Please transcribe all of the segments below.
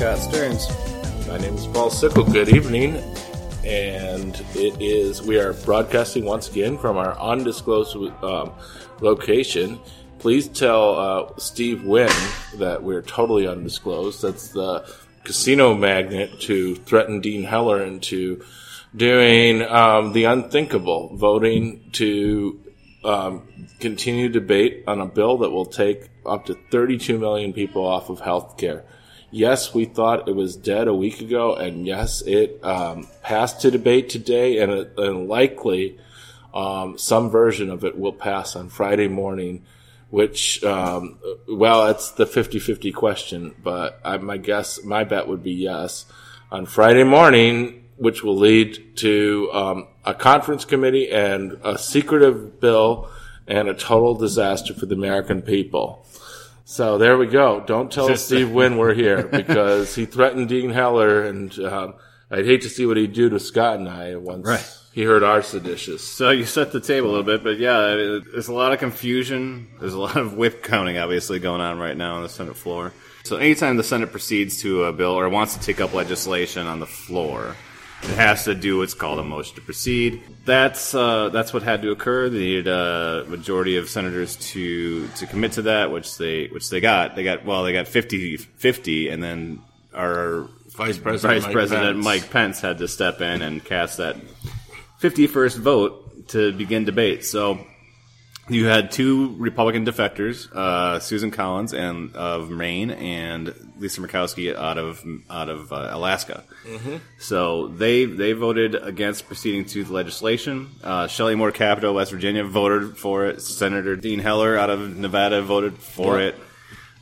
Scott Stearns. My name is Paul Sickle. Good evening. And it is, we are broadcasting once again from our undisclosed um, location. Please tell uh, Steve Wynn that we're totally undisclosed. That's the casino magnet to threaten Dean Heller into doing um, the unthinkable, voting to um, continue debate on a bill that will take up to 32 million people off of health care. Yes, we thought it was dead a week ago, and yes, it um, passed to debate today, and, and likely um, some version of it will pass on Friday morning. Which, um, well, it's the 50-50 question, but I, my guess, my bet would be yes. On Friday morning, which will lead to um, a conference committee and a secretive bill and a total disaster for the American people. So there we go. Don't tell Steve Wynn we're here because he threatened Dean Heller, and um, I'd hate to see what he'd do to Scott and I once Right. he heard our seditious. So you set the table a little bit, but yeah, there's a lot of confusion. There's a lot of whip counting, obviously, going on right now on the Senate floor. So anytime the Senate proceeds to a bill or wants to take up legislation on the floor, it has to do what's called a motion to proceed. That's uh, that's what had to occur. They needed a majority of senators to to commit to that, which they which they got. They got well, they got 50 50, and then our Vice President Vice Mike President Pence. Mike Pence had to step in and cast that 51st vote to begin debate. So you had two Republican defectors, uh, Susan Collins and of Maine and Lisa Murkowski out of out of uh, Alaska. So they they voted against proceeding to the legislation. Uh, Shelley Moore Capito, West Virginia, voted for it. Senator Dean Heller out of Nevada voted for Yeah. it.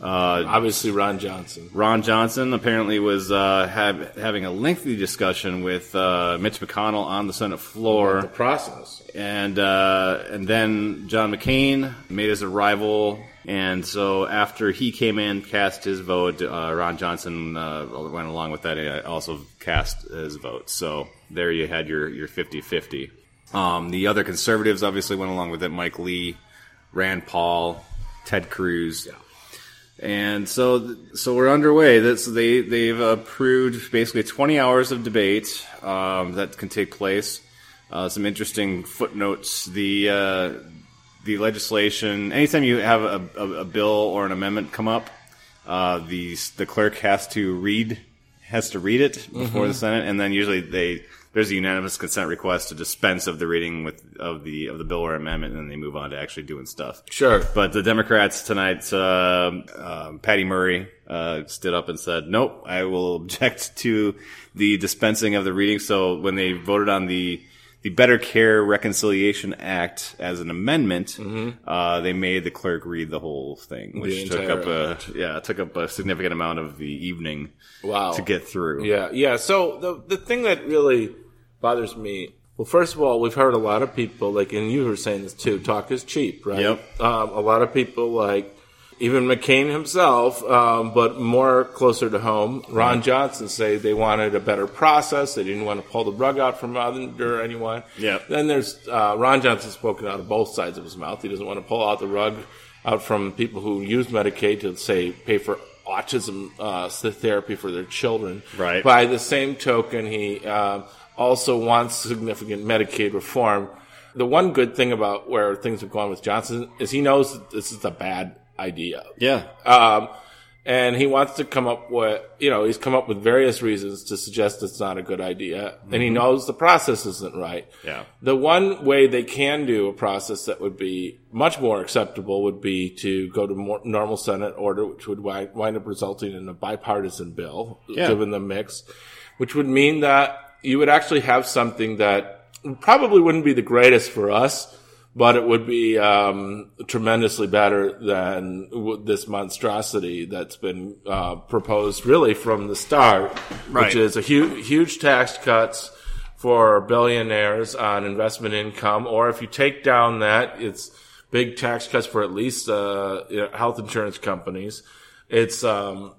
Uh, Obviously, Ron Johnson. Ron Johnson apparently was uh, have, having a lengthy discussion with uh, Mitch McConnell on the Senate floor. The process. and uh, and then John McCain made his arrival, and so after he came in, cast his vote, uh, Ron Johnson uh, went along with that. and also cast his vote. So there you had your your 50-50. Um, the other conservatives obviously went along with it. Mike Lee, Rand Paul, Ted Cruz. And so, so we're underway. That's they they've approved basically 20 hours of debate um, that can take place. Uh, some interesting footnotes. The uh, the legislation. Anytime you have a, a, a bill or an amendment come up, uh, the the clerk has to read has to read it before the Senate, and then usually they there's a unanimous consent request to dispense of the reading with of the of the bill or amendment, and then they move on to actually doing stuff. Sure. But the Democrats tonight, um um Patty Murray uh, stood up and said, "Nope, I will object to the dispensing of the reading." So when they voted on the the Better Care Reconciliation Act as an amendment, uh, they made the clerk read the whole thing, which took up a yeah took up a significant amount of the evening Wow. to get through. Yeah, yeah. So the the thing that really bothers me, well, first of all, we've heard a lot of people like, and you were saying this too. Talk is cheap, right? Yep. Um, a lot of people like even McCain himself, um, but more closer to home. Ron Johnson say they wanted a better process. They didn't want to pull the rug out from under anyone. Yeah. Then there's uh, Ron Johnson spoken out of both sides of his mouth. He doesn't want to pull out the rug out from people who use Medicaid to say pay for autism uh, therapy for their children. Right. By the same token, he um also wants significant Medicaid reform. The one good thing about where things have gone with Johnson is he knows that this is a bad idea. Yeah. Um, and he wants to come up with, you know, he's come up with various reasons to suggest it's not a good idea. And he knows the process isn't right. Yeah. The one way they can do a process that would be much more acceptable would be to go to more normal Senate order, which would wind up resulting in a bipartisan bill, Yeah. given the mix, which would mean that you would actually have something that probably wouldn't be the greatest for us, but it would be um, tremendously better than this monstrosity that's been uh, proposed really from the start, Right. which is a hu- huge tax cuts for billionaires on investment income, or if you take down that, it's big tax cuts for at least uh, health insurance companies. It's um,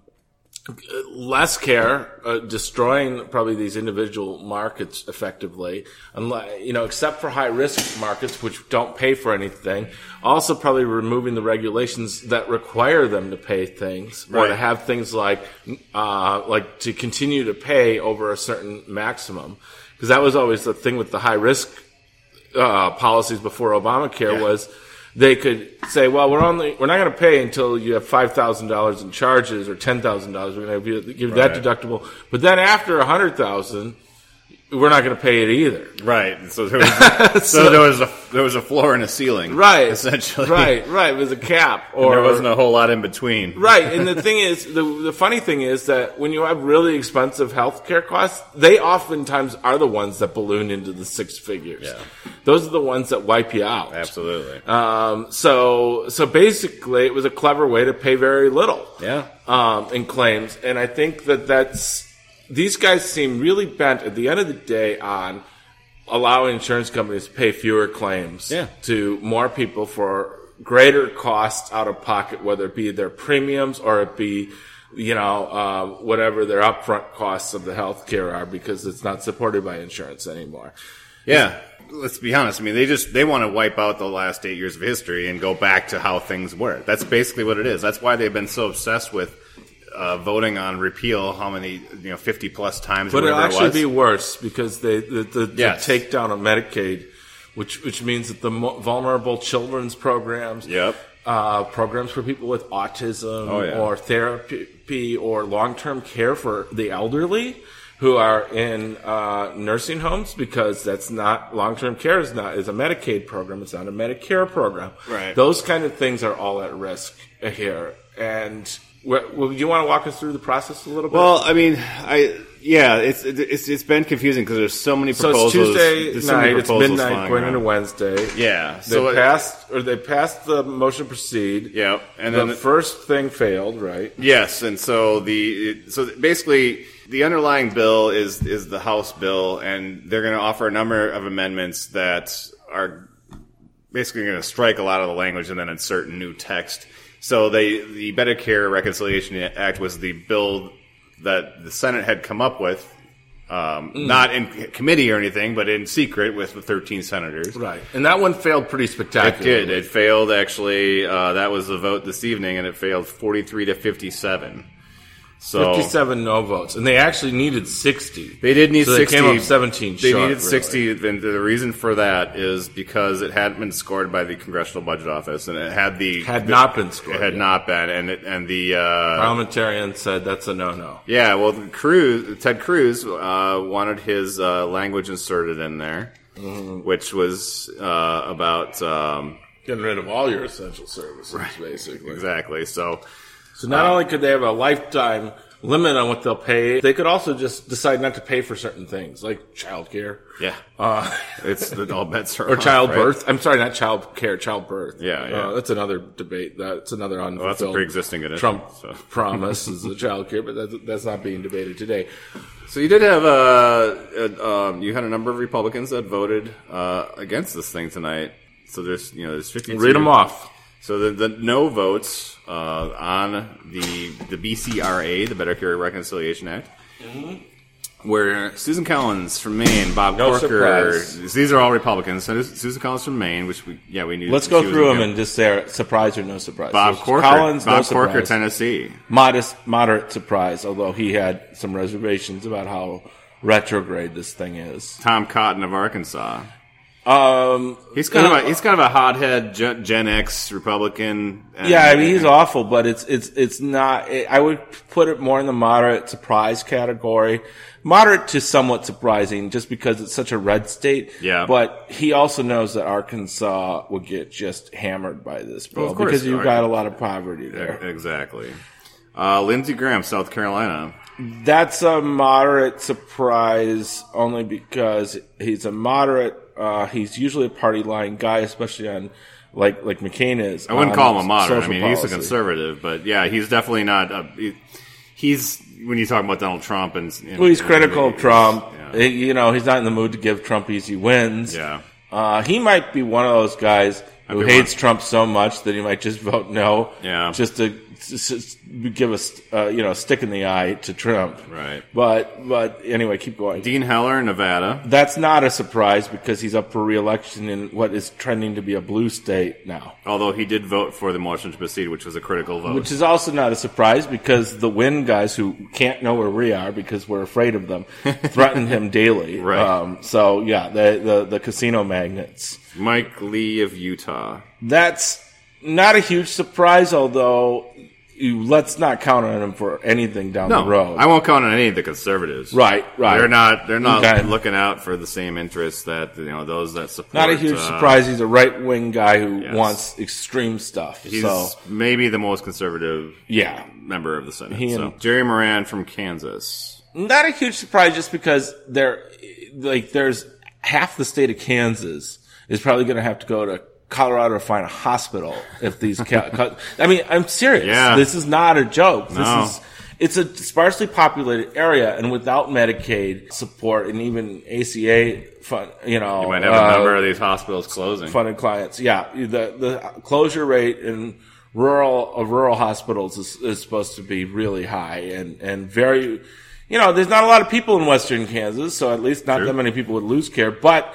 less care, uh, destroying probably these individual markets effectively, unless, you know, except for high risk markets, which don't pay for anything. Also, probably removing the regulations that require them to pay things or to have things like, uh, like to continue to pay over a certain maximum. Because that was always the thing with the high risk uh, policies before Obamacare Yeah. was they could say, well, we're only we're not going to pay until you have five thousand dollars in charges or ten thousand dollars. We're going to give that Right. deductible, but then after a hundred thousand, we're not going to pay it either. Right. So there was, so, there was a there was a floor and a ceiling. Right, Essentially. Right, right. It was a cap, And or there wasn't a whole lot in between. Right, and the thing is, the the funny thing is that when you have really expensive healthcare costs, they oftentimes are the ones that balloon into the six figures. Yeah. Those are the ones that wipe you out. Absolutely. Um, so, so basically, it was a clever way to pay very little. Yeah. Um, in claims, and I think that that's these guys seem really bent at the end of the day on allowing insurance companies to pay fewer claims Yeah. to more people for greater costs out of pocket, whether it be their premiums or it be you know uh, whatever their upfront costs of the health care are because it's not supported by insurance anymore. Yeah. Let's be honest. I mean, they just they want to wipe out the last eight years of history and go back to how things were. That's basically what it is. That's why they've been so obsessed with uh, voting on repeal. How many you know, fifty plus times. But it'll actually it be worse because they the, the, Yes. the takedown of Medicaid, which which means that the mo- vulnerable children's programs, Yep. uh, programs for people with autism Oh, yeah. or therapy or long term care for the elderly who are in uh, nursing homes because that's not long term care is not is a Medicaid program. It's not a Medicare program. Right. Those kind of things are all at risk here. And well, you want to walk us through the process a little bit? Well, I mean, I yeah, it's it's it's been confusing because there's so many proposals. So it's Tuesday so night. It's midnight going around. into Wednesday. Yeah. They So it- passed or they passed the motion to proceed. Yep. And then the first thing failed, right? Yes, and so the so basically the underlying bill is is the House bill, and they're going to offer a number of amendments that are basically going to strike a lot of the language and then insert new text. So they the Better Care Reconciliation Act was the bill that the Senate had come up with. Um, Not in committee or anything, but in secret with the 13 senators. Right. And that one failed pretty spectacularly. It did. It failed actually. Uh, that was the vote this evening, and it failed 43 to 57. So 57 no votes, and they actually needed 60. They did need So they 60. came up 17 They short, needed really. 60, and the reason for that is because it hadn't been scored by the Congressional Budget Office, and it had the Had not been scored. It had yet. not been, and it, and the uh, Parliamentarian said that's a no-no. yeah, well, Cruz, Ted Cruz uh, wanted his uh, language inserted in there, Mm-hmm. which was uh, about um, Getting rid of all your essential services, basically. exactly. So So not only could they have a lifetime limit on what they'll pay, they could also just decide not to pay for certain things, like childcare. yeah, Uh, it's the all bets are or childbirth. I'm sorry, not child care, childbirth. Yeah, yeah. Uh, that's another debate. That's another unfulfilled. Well, that's a pre-existing condition, Trump so. promise is the child care, but that's, that's not being debated today. So you did have uh, uh, um, you had a number of Republicans that voted uh, against this thing tonight. So there's you know there's 52. Read them off. So the, the no votes uh, on the the BCRA, the Better Care Reconciliation Act, where Susan Collins from Maine, Bob No Corker, surprise. these are all Republicans. So Susan Collins from Maine, which we yeah we knew. Let's she go was through them and just say surprise or no surprise. Bob So Corker, Collins, Bob no Corker, surprise. Tennessee. Modest, moderate surprise, although he had some reservations about how retrograde this thing is. Tom Cotton of Arkansas. Um, He's kind of a he's kind of a hothead Gen, Gen X Republican. yeah, I mean he's awful, but it's it's it's not. I would put it more in the moderate surprise category, moderate to somewhat surprising, just because it's such a red state. Yeah. but he also knows that Arkansas will get just hammered by this bill Well, because you've got a lot of poverty there. Exactly. Uh, Lindsey Graham, South Carolina. That's a moderate surprise only because he's a moderate. Uh, he's usually a party line guy, especially on like like McCain is. I wouldn't call him a moderate. I mean, he's a conservative, but yeah, he's definitely not. A, he- he's when you talk about Donald Trump and, and Well, he's critical of Trump. Yeah. You know, he's not in the mood to give Trump easy wins. Yeah. Uh, he might be one of those guys who hates one. Trump so much that he might just vote no. Yeah. Just to give us, uh, you know, a stick in the eye to Trump. Right. But but anyway, keep going. Dean Heller, in Nevada. That's not a surprise because he's up for reelection in what is trending to be a blue state now. Although he did vote for the motion to proceed, which was a critical vote. Which is also not a surprise because the Wynn guys who can't know where we are because we're afraid of them threaten him daily. Right. Um, so yeah, the, the the casino magnates. Mike Lee of Utah. That's not a huge surprise, although you, let's not count on him for anything down No, the road. I won't count on any of the conservatives. Right, right. They're not. They're not Okay. looking out for the same interests that you know those that support. not a huge uh, surprise. He's a right wing guy who Yes. wants extreme stuff. He's so maybe the most conservative yeah, member of the Senate. He so. Jerry Moran from Kansas. not a huge surprise just because there, like, there's half the state of Kansas is probably going to have to go to Colorado to find a hospital if these. Ca- co- I mean, I'm serious. Yeah. This is not a joke. No. This is. It's a sparsely populated area, and without Medicaid support and even ACA fund, you know, You might have uh, a number of these hospitals closing. funded clients. Yeah, the the closure rate in rural of rural hospitals is, is supposed to be really high and and very. You know, there's not a lot of people in Western Kansas, so at least not Sure. that many people would lose care. But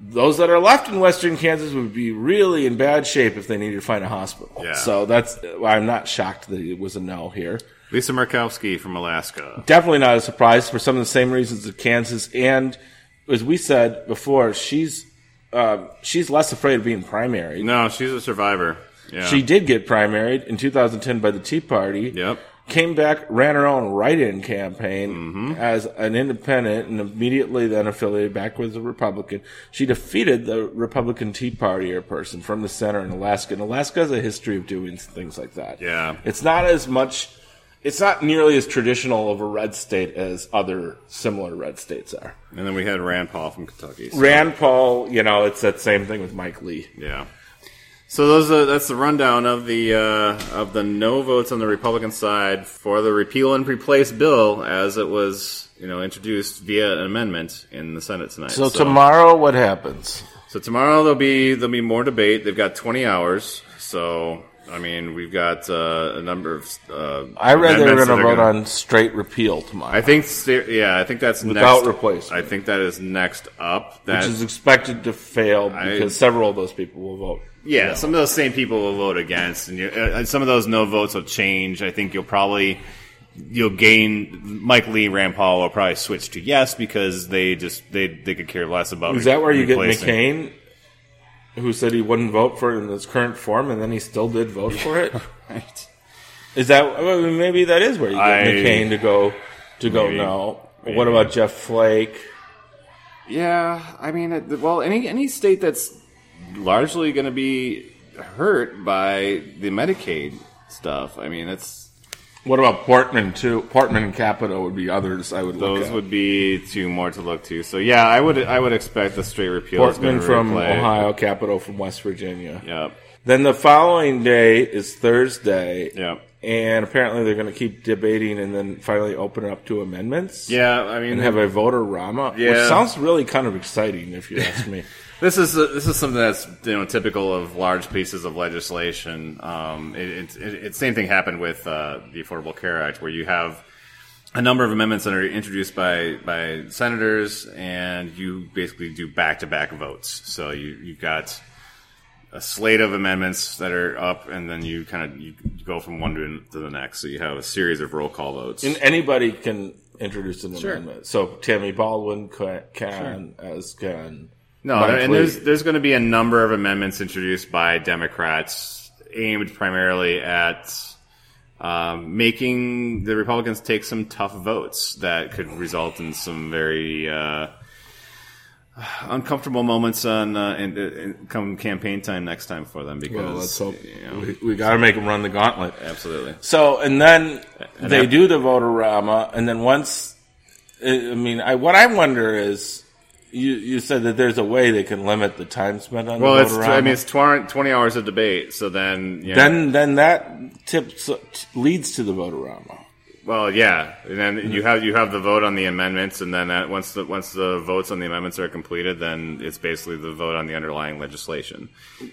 those that are left in Western Kansas would be really in bad shape if they needed to find a hospital. Yeah. So that's why I'm not shocked that it was a no here. Lisa Murkowski from Alaska. Definitely not a surprise for some of the same reasons that Kansas and as we said before, she's uh, she's less afraid of being primary. No, she's a survivor. Yeah. She did get primaried in 2010 by the Tea Party. Yep. Came back, ran her own write-in campaign Mm-hmm. as an independent, and immediately then affiliated back with the Republican. She defeated the Republican Tea Party person from the center in Alaska. And Alaska has a history of doing things like that. Yeah. It's not as much. It's not nearly as traditional of a red state as other similar red states are. And then we had Rand Paul from Kentucky. so- Rand Paul, you know, it's that same thing with Mike Lee. Yeah. So those are, that's the rundown of the uh, of the no votes on the Republican side for the repeal and replace bill as it was you know introduced via an amendment in the Senate tonight. So, tomorrow, what happens? So tomorrow there'll be there'll be more debate. They've got 20 hours. So I mean we've got uh, a number of. Uh, I read they were going to vote gonna- on straight repeal tomorrow, I think yeah, I think that's Without next, replacement. I think that is next up. That which is expected to fail I- because several of those people will vote. Yeah, no. some of those same people will vote against, and, you, uh, and some of those no votes will change. I think you'll probably you'll gain Mike Lee, Rand Paul will probably switch to yes because they just they they could care less about. Is that where you get. McCain, who said he wouldn't vote for it in its current form, and then he still did vote for it? Right. Is that I mean, maybe that is where you get I- McCain to go to go Maybe. no? Maybe. What about Jeff Flake? Yeah, I mean, well, any any state that's largely going to be hurt by the Medicaid stuff. I mean, it's What about Portman too? Portman and Capito would be others I would look those would be two more to look to. So yeah, I would I would expect the straight repeal Portman from replay. Ohio, Capito from West Virginia. Yep. Then the following day is Thursday. Yep. And apparently they're going to keep debating and then finally open it up to amendments. Yeah, I mean, And have a voter rama. Which Yeah. sounds really kind of exciting if you ask me. This is this is something that's you know typical of large pieces of legislation. Um, it, it, it, it same thing happened with uh, the Affordable Care Act, where you have a number of amendments that are introduced by by senators, and you basically do back to back votes. So you you've got a slate of amendments that are up, and then you kind of you go from one to, to the next. So you have a series of roll call votes. and anybody can introduce an Sure. amendment. So Tammy Baldwin ca- can, as can. No, Mike and there's there's going to be a number of amendments introduced by Democrats aimed primarily at um, making the Republicans take some tough votes that could result in some very uh, uncomfortable moments on uh, in, in, come campaign time next time for them. Because Well, let's hope. you know, We, we got to make them run the gauntlet. absolutely. So, and then And they do the voterama, and then once, I I mean, I, what I wonder is, you you said that there's a way they can limit the time spent on Well, the it's. I mean it's 20, 20 hours of debate, so then you know, then then that tips leads to the voterama. Well, yeah, and then mm-hmm. you have you have the vote on the amendments, and then that, once the once the votes on the amendments are completed, then it's basically the vote on the underlying legislation.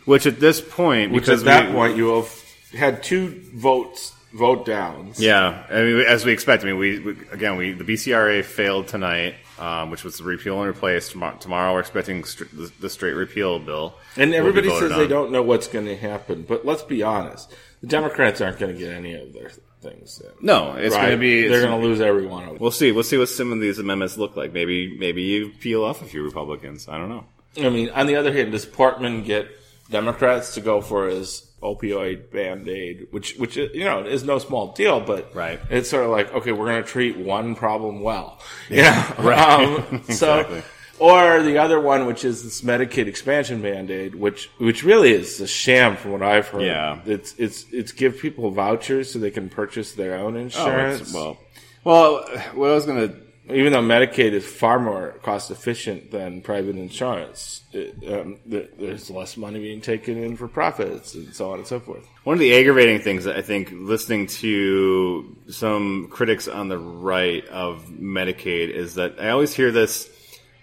Which at this point, Which because at that we- point you have had two votes, vote downs. yeah, I mean, as we expect. I mean, we, we again we the BCRA failed tonight, um, which was the repeal and replace. Tomorrow, tomorrow we're expecting str- the, the straight repeal bill, And everybody says they don't know what's going to happen, but let's be honest: the Democrats aren't going to get any of their things. in. No, it's Right? going to be. They're going to lose every one of them. We'll see. We'll see what some of these amendments look like. Maybe maybe you peel off a few Republicans. I don't know. I mean, on the other hand, does Portman get Democrats to go for his opioid band aid, which which you know is no small deal, but Right. it's sort of like okay, we're going to treat one problem well, yeah, Right. Um, so. Exactly. Or the other one, which is this Medicaid expansion band-aid, which which really is a sham from what I've heard. Yeah. it's it's it's give people vouchers so they can purchase their own Oh, insurance. it's- well, well, what I was going to even though Medicaid is far more cost efficient than private insurance, it, um, there, there's less money being taken in for profits and so on and so forth. One of the aggravating things that I think listening to some critics on the right of Medicaid is that I always hear this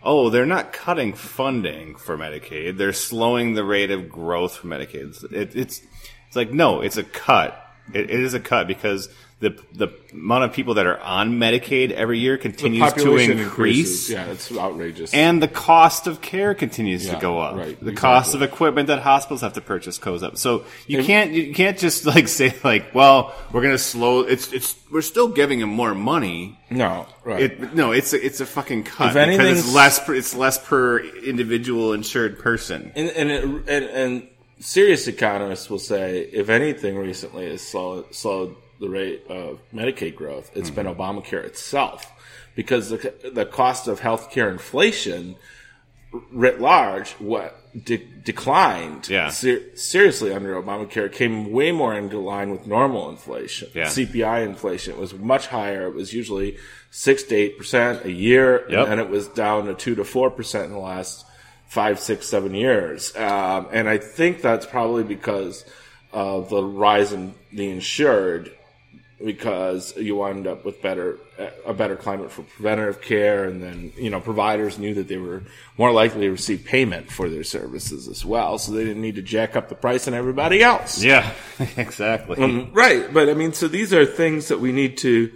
oh, they're not cutting funding for Medicaid, they're slowing the rate of growth for Medicaid. It, it's, it's like, no, it's a cut. It, it is a cut because the, the amount of people that are on Medicaid every year continues to increase. increases. Yeah, it's outrageous. And the cost of care continues Yeah, to go up. right, the cost of equipment that hospitals have to purchase goes up. So you can't you can't just like say like, well, we're going to slow. It's it's we're still giving them more money. no, right. It no, it's a, it's a fucking cut If because it's less per, it's less per individual insured person. and and, it, and and serious economists will say if anything recently has slowed slowed the rate of Medicaid growth, it's been Mm-hmm. Obamacare itself, because the the cost of healthcare inflation writ large what de- declined Yeah. ser- seriously under Obamacare came way more into line with normal inflation. Yeah. CPI inflation was much higher. It was usually six to eight percent a year, Yep. and it was down to two to four percent in the last five, six, seven years. Um, and I think that's probably because of the rise in the insured, because you wind up with better a better climate for preventative care, and then you know providers knew that they were more likely to receive payment for their services as well, so they didn't need to jack up the price on everybody else. Yeah, exactly. Um, right, but I mean, so these are things that we need to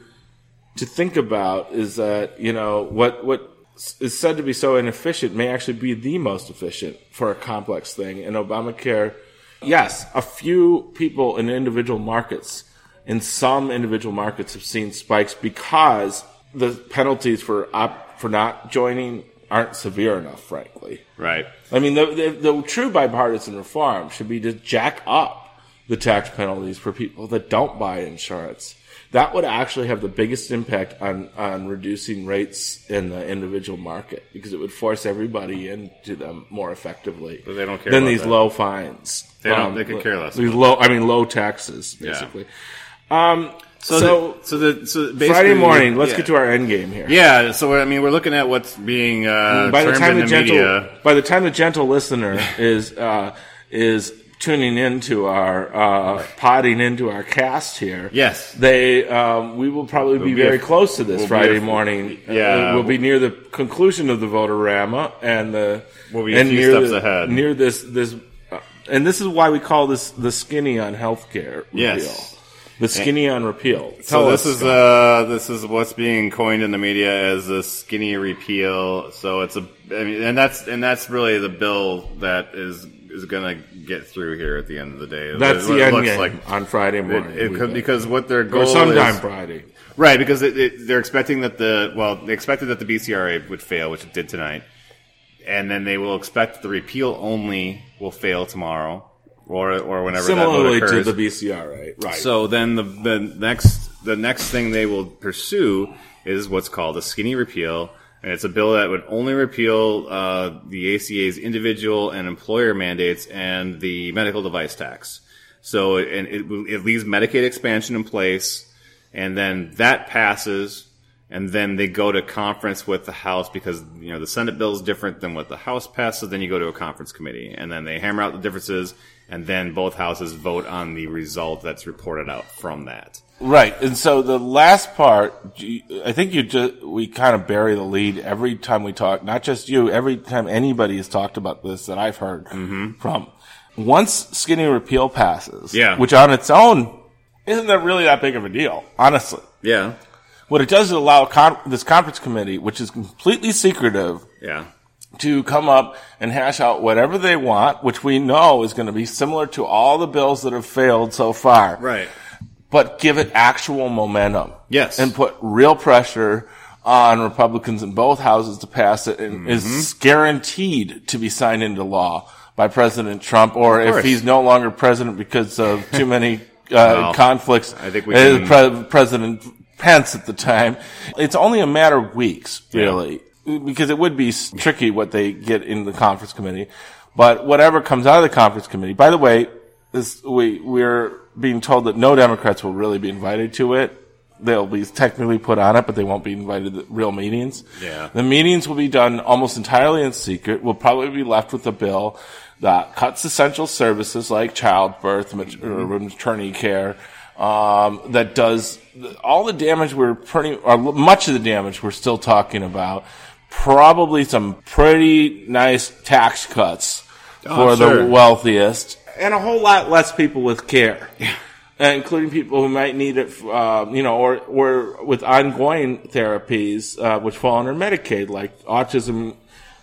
to think about. Is that you know what what is said to be so inefficient may actually be the most efficient for a complex thing. And Obamacare, yes, a few people in individual markets, in some individual markets, have seen spikes because the penalties for op- for not joining aren't severe enough. Frankly, right. I mean, the, the, the true bipartisan reform should be to jack up the tax penalties for people that don't buy insurance. That would actually have the biggest impact on, on reducing rates in the individual market because it would force everybody into them more effectively But they don't care than these that. low fines. Um, They don't- they could care less These low, I mean, low taxes, basically. Um, So so, the, so the so basically, Friday morning, let's yeah. get to our end game here. Yeah, so I mean, we're looking at what's being uh, by the time in the the gentle media. by the time the gentle listener is uh, is tuning into our uh, potting into our cast here, Yes. they um, we will probably be be very a- close to this we'll Friday a- morning. Yeah. Uh, we'll be near the conclusion of the voterama and the We'll be and near steps the- ahead. near this this. Uh, and this is why we call this the skinny on healthcare. Yes. The skinny on repeal. So Tell this us, is uh this is what's being coined in the media as a skinny repeal. So it's a I mean, and that's and that's really the bill that is is going to get through here at the end of the day. that's What the it end looks game like. on Friday morning. it could, because what their goal or sometime is, Friday. Right, because it, it, they're expecting that the well, they expected that the BCRA would fail, which it did tonight, and then they will expect the repeal only will fail tomorrow, or or whenever Similarly to the BCRA, right? So then the the next the next thing they will pursue is what's called a skinny repeal, and it's a bill that would only repeal uh, the ACA's individual and employer mandates and the medical device tax. So and it, it leaves Medicaid expansion in place, and then that passes, and then they go to conference with the House because you know the Senate bill is different than what the House passes. Then you go to a conference committee, and then they hammer out the differences, and then both houses vote on the result that's reported out from that. Right, and so the last part, I think you just we kind of bury the lead every time we talk. Not just you, every time anybody has talked about this that I've heard Mm-hmm. from. Once skinny repeal passes, Yeah. which on its own isn't that really that big of a deal, honestly. Yeah, What it does is allow con- this conference committee, which is completely secretive, yeah, to come up and hash out whatever they want, which we know is going to be similar to all the bills that have failed so far. right. But give it actual momentum. Yes. And put real pressure on Republicans in both houses to pass it and Mm-hmm. is guaranteed to be signed into law by President Trump or if he's no longer president because of too many uh, Well, conflicts. I think we uh, can- Pre- President Pence at the time. It's only a matter of weeks, really, because it would be tricky what they get in the conference committee. But whatever comes out of the conference committee, by the way, this, we, we're being told that no Democrats will really be invited to it. They'll be technically put on it, but they won't be invited to real meetings. Yeah. The meetings will be done almost entirely in secret. We'll probably be left with a bill that cuts essential services like childbirth, maternity care, um, that does all the damage we're pretty, or much of the damage we're still talking about. Probably some pretty nice tax cuts for sure. the wealthiest, and a whole lot less people with care. Uh, including people who might need it, uh, you know, or, or with ongoing therapies, uh, which fall under Medicaid, like autism,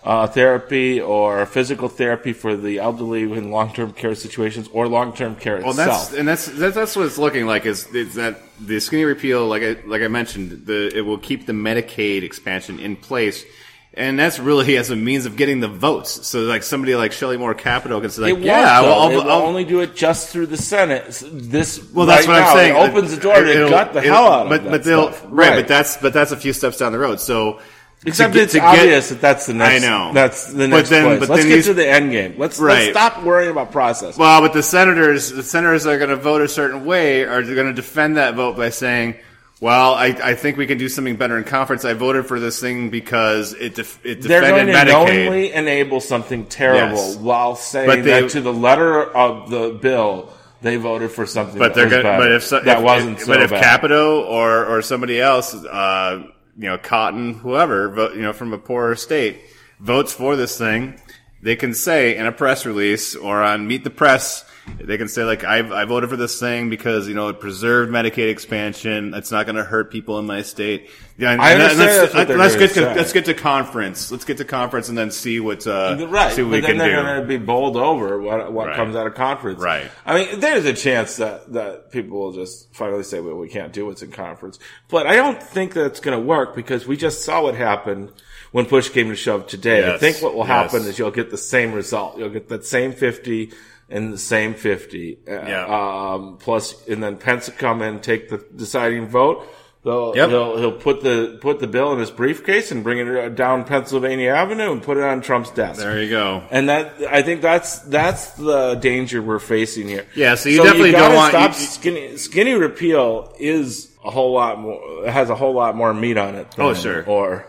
uh, therapy or physical therapy for the elderly in long-term care situations or long-term care Well, itself. that's and that's that's, that's what it's looking like. Is, is that the skinny repeal? Like I like I mentioned, the it will keep the Medicaid expansion in place, and that's really as a means of getting the votes. So like somebody like Shelley Moore Capito can say, like, yeah. I'll, I'll, I'll, only do it just through the Senate. This well, that's right what now, I'm saying. It opens the door to gut the hell out of but, that But they'll stuff. right, but that's but that's a few steps down the road. So Except to get- it's to get- obvious that that's the next. I know. that's the But next then- place. but let's then get these- to the end game. Let's, Right. let's stop worrying about process. Well, but the senators, the senators are going to vote a certain way, are going to defend that vote by saying, "Well, I, I think we can do something better in conference. I voted for this thing because it def- it They're going to Medicaid." knowingly enable something terrible Yes. while saying But they- that to the letter of the bill they voted for something but that they're going. But if so, that if, wasn't if, so but if bad. Capito or or somebody else, uh, you know, Cotton, whoever, vote, you know, from a poorer state, votes for this thing, they can say in a press release or on Meet the Press. They can say like I, I voted for this thing because you know it preserved Medicaid expansion. It's not going to hurt people in my state. Yeah, and- I and understand let's, that's what they're let's get to say. let's get to conference. Let's get to conference and then see what uh, Right, see what but we then can they're going to be bowled over what what Right. comes out of conference. Right. I mean, there's a chance that that people will just finally say, "Well, we can't do what's in conference." But I don't think that's going to work because we just saw what happened when push came to shove today. I think what will happen Yes. is you'll get the same result. You'll get that same fifty and the same fifty. Uh, Yeah. Um, plus, and then Pence will come in, take the deciding vote. They'll, Yep. He'll he'll put the put the bill in his briefcase and bring it down Pennsylvania Avenue and put it on Trump's desk. there you go. And that I think that's that's the danger we're facing here. Yeah, so you definitely gotta don't want- stop you- you- skinny skinny repeal is a whole lot more has a whole lot more meat on it. Oh, sure. Or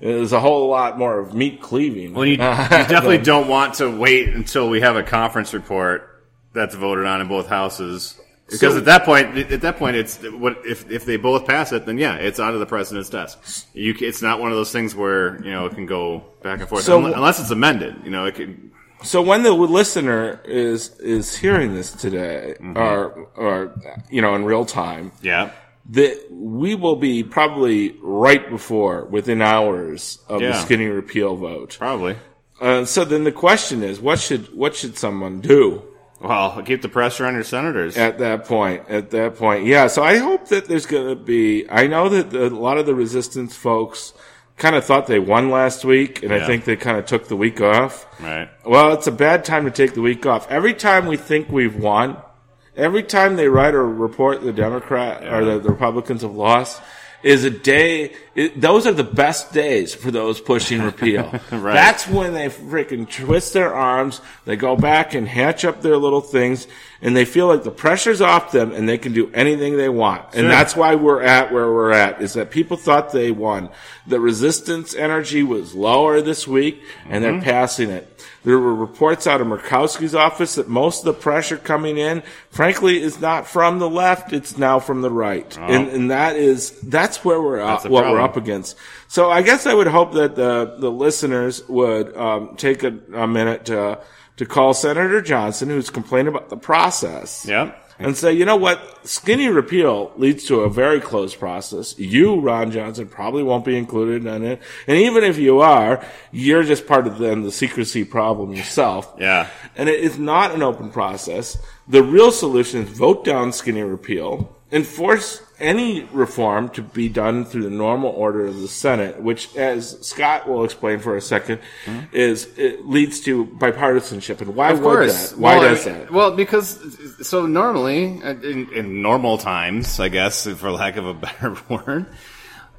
there's a whole lot more of meat cleaving. Well, you, you definitely don't want to wait until we have a conference report that's voted on in both houses. Because So- at that point, at that point, it's what if if they both pass it, then yeah, it's onto the president's desk. You, it's not one of those things where you know it can go back and forth So- unless, unless it's amended. You know, it could. So when the listener is is hearing this today, Mm-hmm. or or you know in real time, Yeah, that we will be probably right before within hours of the skinny repeal vote. probably. Uh, so then the question is, what should what should someone do Well, keep the pressure on your senators. at that point? At that point, yeah. So I hope that there's going to be. I know that the, a lot of the resistance folks kind of thought they won last week, and I think they kind of took the week off. Right. Well, it's a bad time to take the week off. Every time we think we've won, every time they write or report the Democrat or the, the Republicans have lost, is a day. It, those are the best days for those pushing repeal. Right. That's when they freaking twist their arms. They go back and hatch up their little things, and they feel like the pressure's off them, and they can do anything they want. Sure. And that's why we're at where we're at. Is that people thought they won. The resistance energy was lower this week, and they're mm-hmm. passing it. There were reports out of Murkowski's office that most of the pressure coming in, frankly, is not from the left; it's now from the right, and, and that is that's where we're That's up, a what we're problem. up against. So I guess I would hope that the the listeners would um, take a, a minute to to call Senator Johnson, who's complaining about the process, Yeah. and say, you know what, skinny repeal leads to a very closed process. You, Ron Johnson, probably won't be included in it, and even if you are, you're just part of then the secrecy problem yourself. Yeah. And it is not an open process. The real solution is vote down skinny repeal and force any reform to be done through the normal order of the Senate, which, as Scott will explain for a 2nd mm-hmm. is it leads to bipartisanship. And why would that? Why well, does I mean, that? Well, because so normally in, in normal times, I guess, for lack of a better word,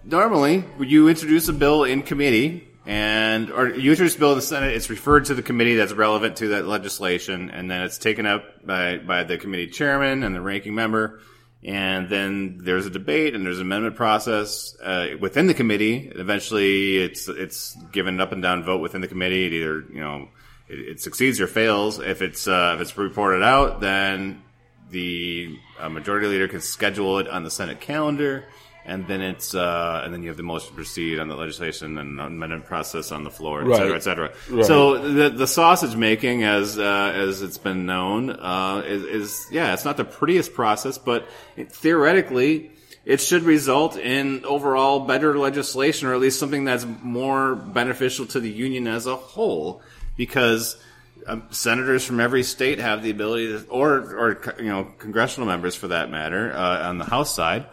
normally you introduce a bill in committee. And or you introduce a bill in the Senate, it's referred to the committee that's relevant to that legislation, and then it's taken up by, by the committee chairman and the ranking member, and then there's a debate and there's an amendment process uh, within the committee. Eventually, it's it's given an up and down vote within the committee. It either you know it, it succeeds or fails. If it's uh, if it's reported out, then the uh, majority leader can schedule it on the Senate calendar, and then it's uh, and then you have the motion to proceed on the legislation and amendment process on the floor, et Right. cetera, et cetera. Right. So the the sausage making, as uh, as it's been known, uh, is, is yeah, it's not the prettiest process, but it, theoretically. It should result in overall better legislation, or at least something that's more beneficial to the union as a whole, because um, senators from every state have the ability, to, or or you know, congressional members for that matter, uh, on the House side,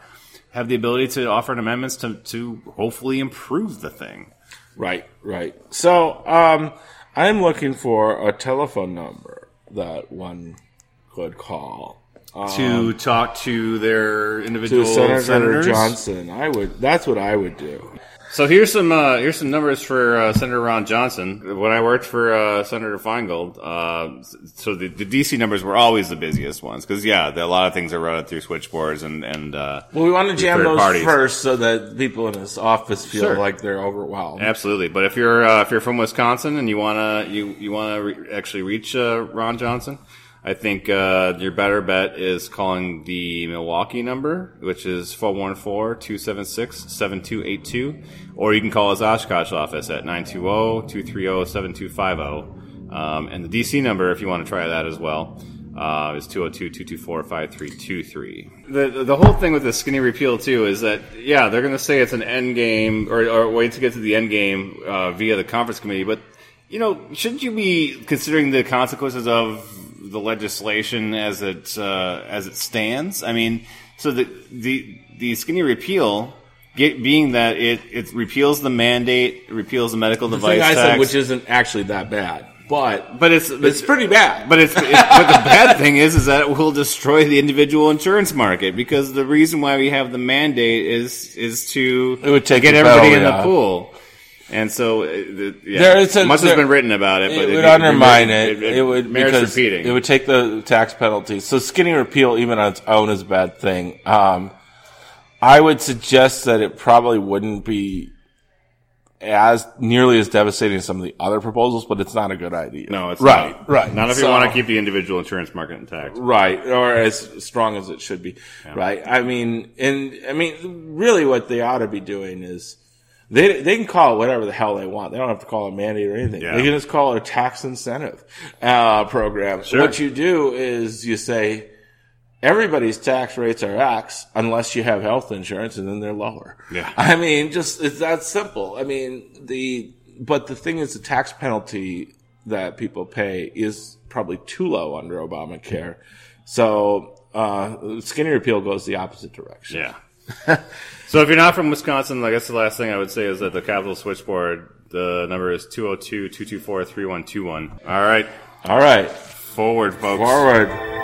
have the ability to offer amendments to to hopefully improve the thing. Right, right. So, um, I'm looking for a telephone number that one could call. to talk to their To individual Senator senators. Johnson, I would. That's what I would do. So here's some uh, here's some numbers for uh, Senator Ron Johnson. When I worked for uh, Senator Feingold, uh, so the, the DC numbers were always the busiest ones because yeah, there, a lot of things are routed through switchboards and and uh, Well, we want to jam those parties. first so that people in his office feel Sure. like they're overwhelmed. Absolutely, but if you're uh, if you're from Wisconsin and you wanna you you wanna re- actually reach uh, Ron Johnson, I think uh, your better bet is calling the Milwaukee number, which is 414-276-7282, or you can call his Oshkosh office at 920-230-7250. Um, and the DC number, if you want to try that as well, uh, is 202-224-5323. The, the whole thing with the skinny repeal, too, is that, yeah, they're going to say it's an end game or, or a way to get to the end game uh, via the conference committee, but, you know, shouldn't you be considering the consequences of the legislation as it, uh, as it stands? I mean, so the, the, the skinny repeal, get, being that it, it repeals the mandate, repeals the medical the device tax. said, which isn't actually that bad, but but it's, it's pretty bad. but it's, it, but the bad thing is, is that it will destroy the individual insurance market because the reason why we have the mandate is is to It would take get everybody in the pool. And so, uh, yeah, a- much there- has been written about it, but it it, would it- undermine it, it. It, would merits because repeating. it would take the tax penalties. So skinny repeal, even on its own, is a bad thing. Um, I would suggest that it probably wouldn't be as nearly as devastating as some of the other proposals, but it's not a good idea. no, it's right, not. right. Not if you want to keep the individual insurance market intact. right, or as strong as it should be. Right. I mean, and I mean, really, what they ought to be doing is. They, they can call it whatever the hell they want. They don't have to call it a mandate or anything. Yeah. They can just call it a tax incentive uh, program. Sure. What you do is you say everybody's tax rates are X unless you have health insurance, and then they're lower. Yeah. I mean, just it's that simple. I mean, the but the thing is, the tax penalty that people pay is probably too low under Obamacare. So uh, skinny repeal goes the opposite direction. Yeah. so if you're not from Wisconsin, I guess the last thing I would say is that the Capital Switchboard, the number is 202-224-3121. All right. All right, Forward, folks. forward.